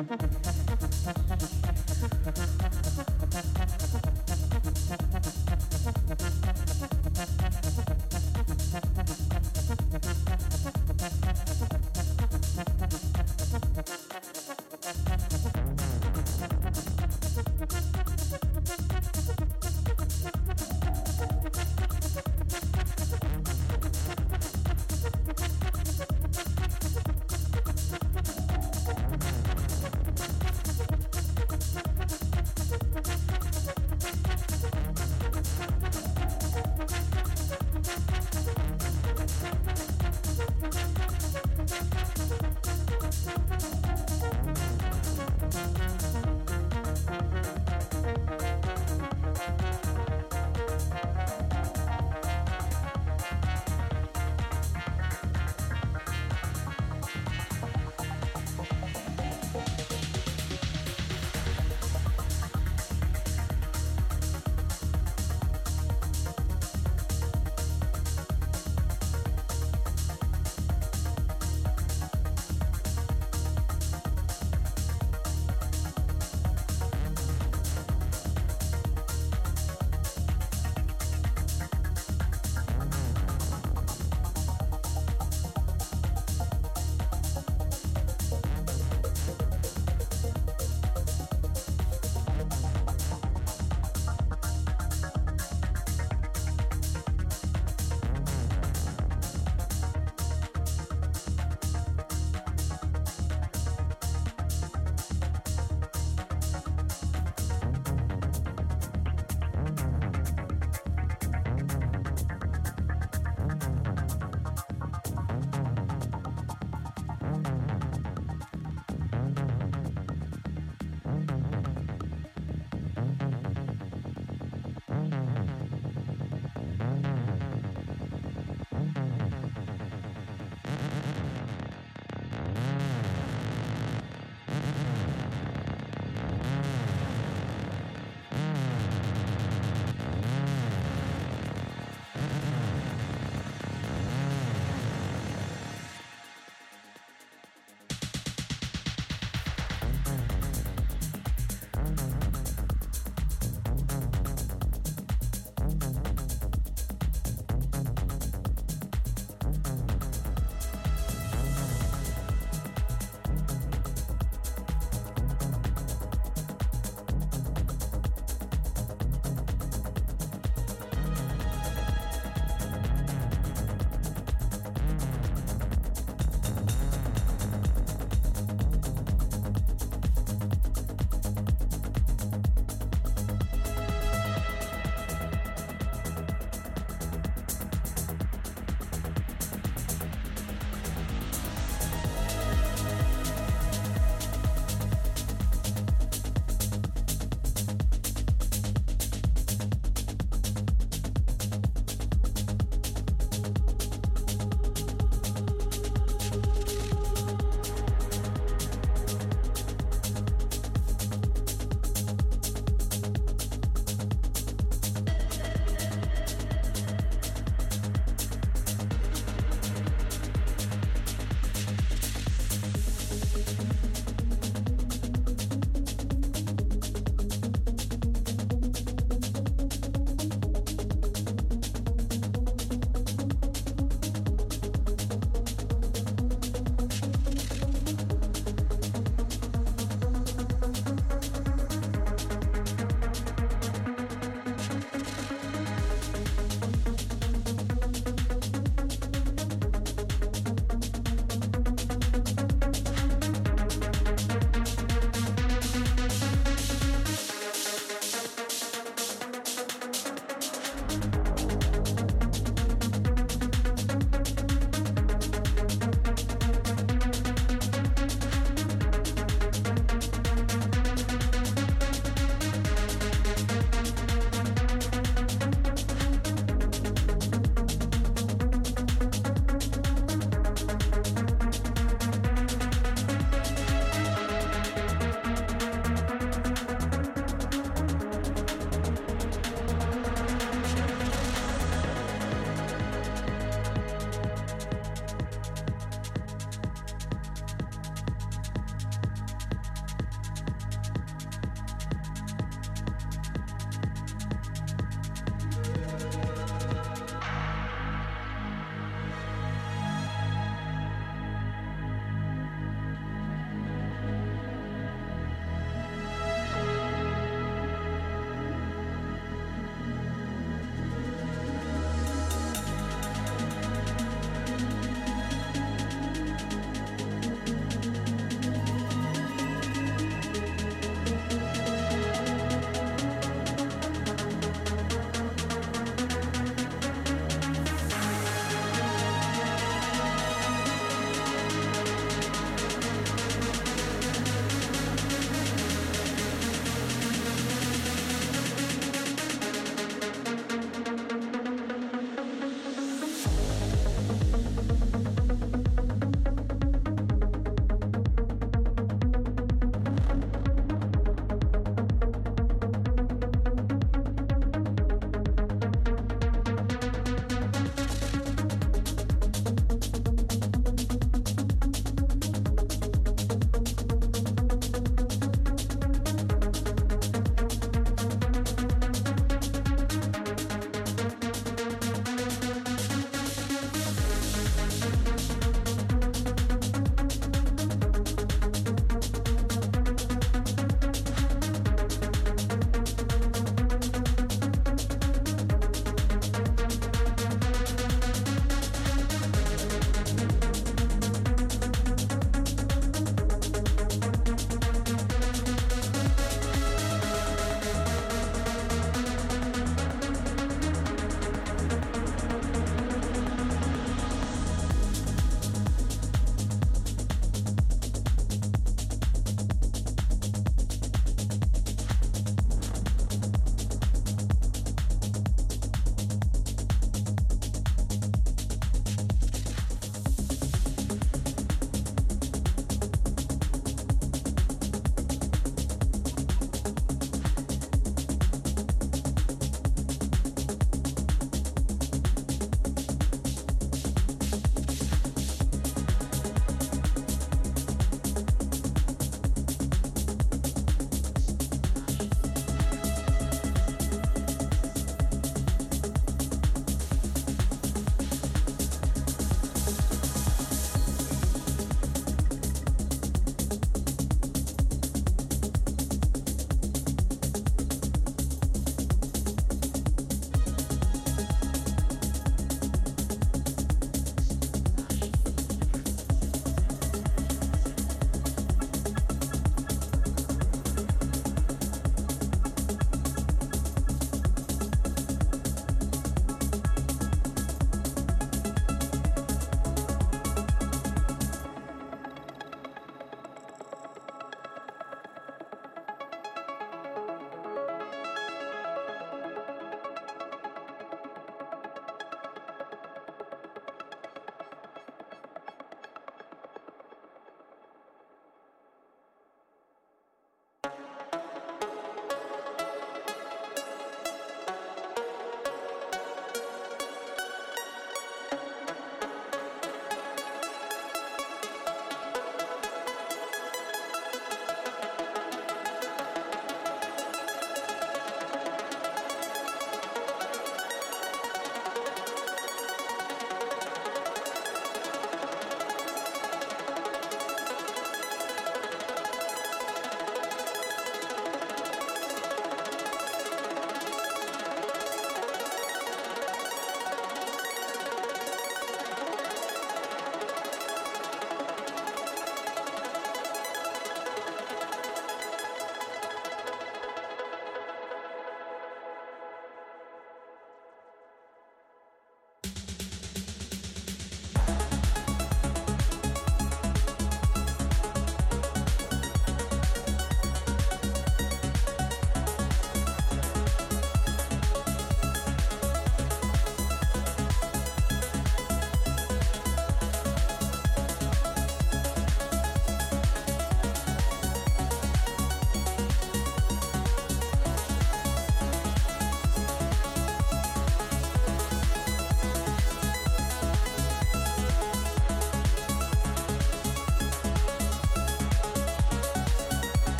Mm-hmm.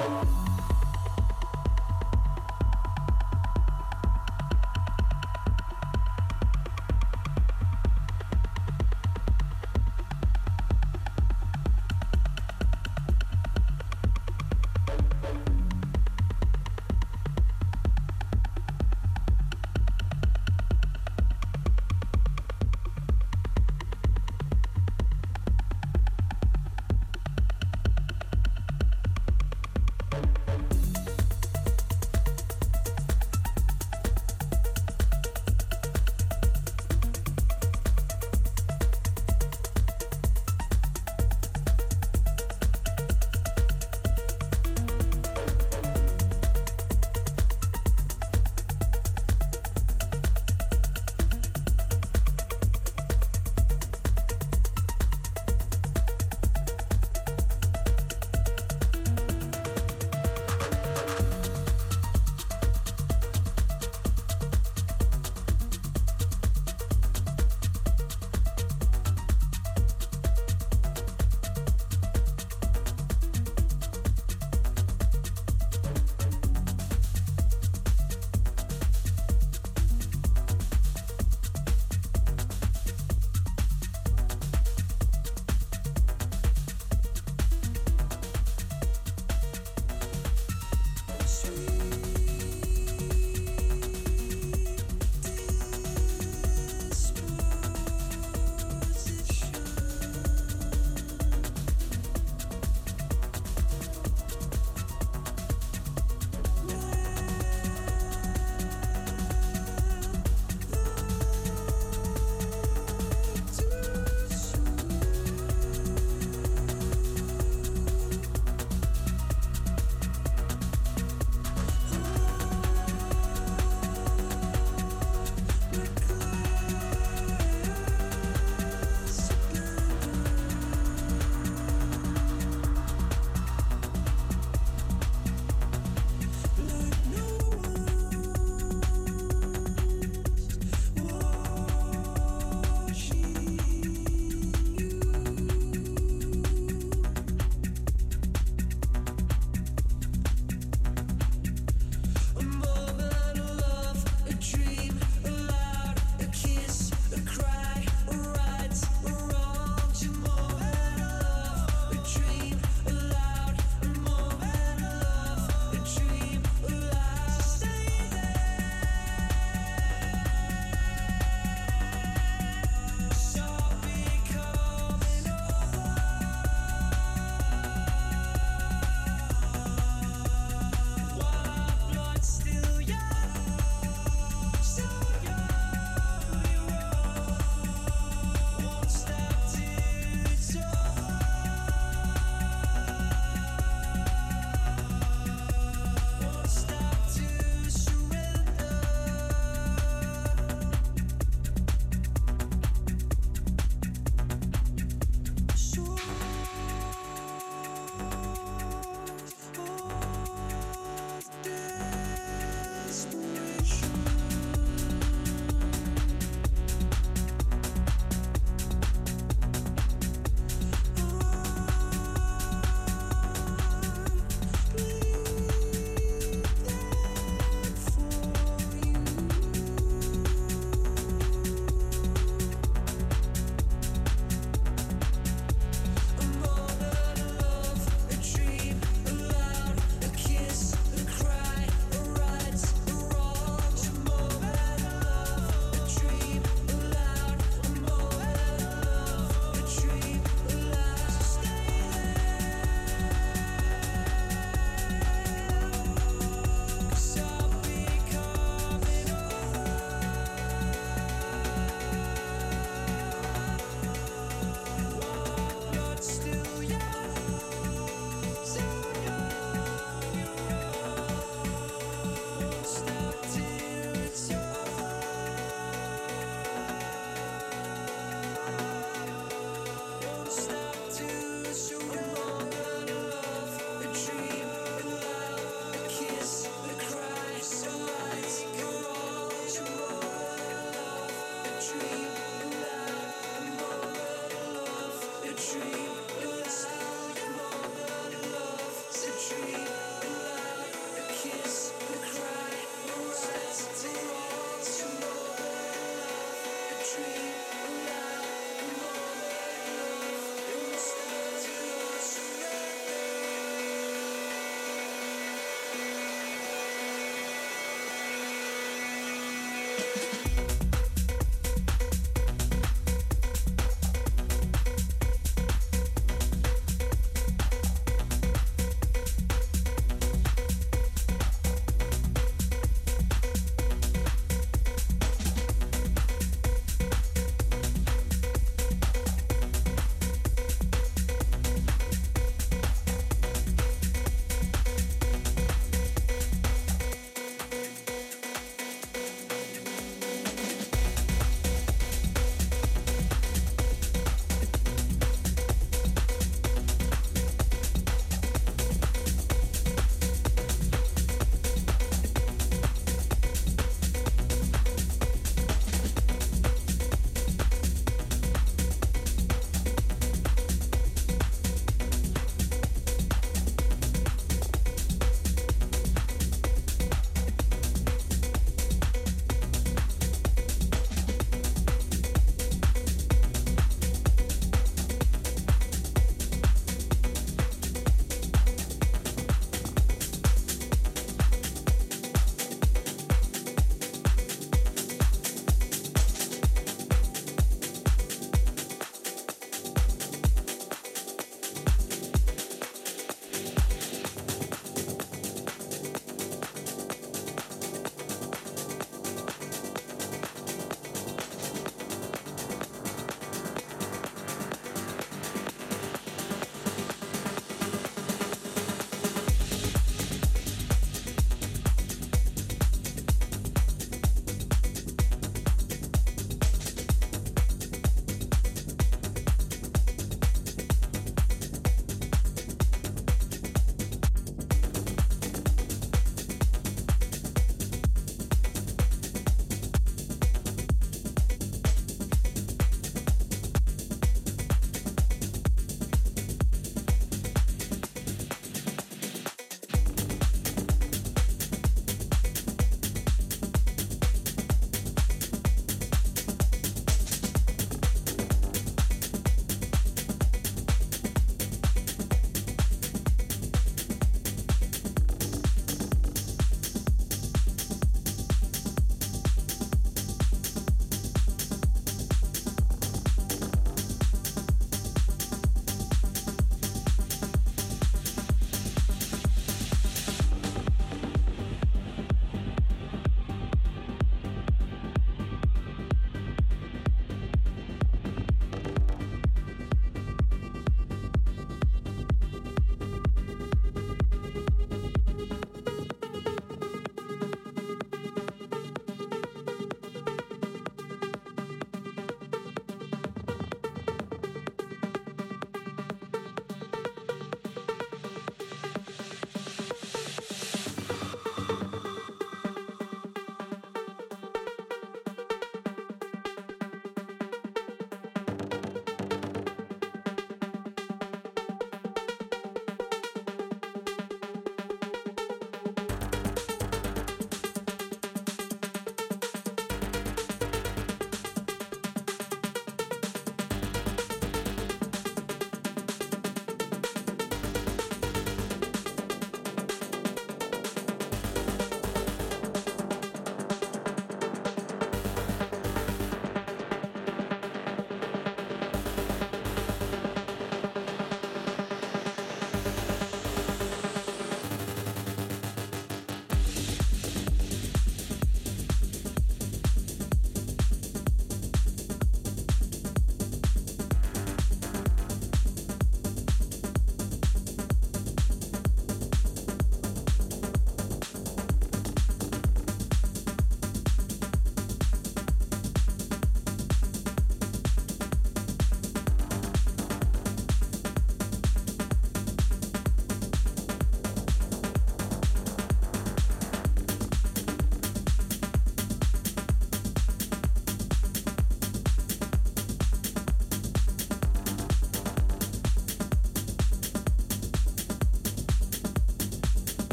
Bye.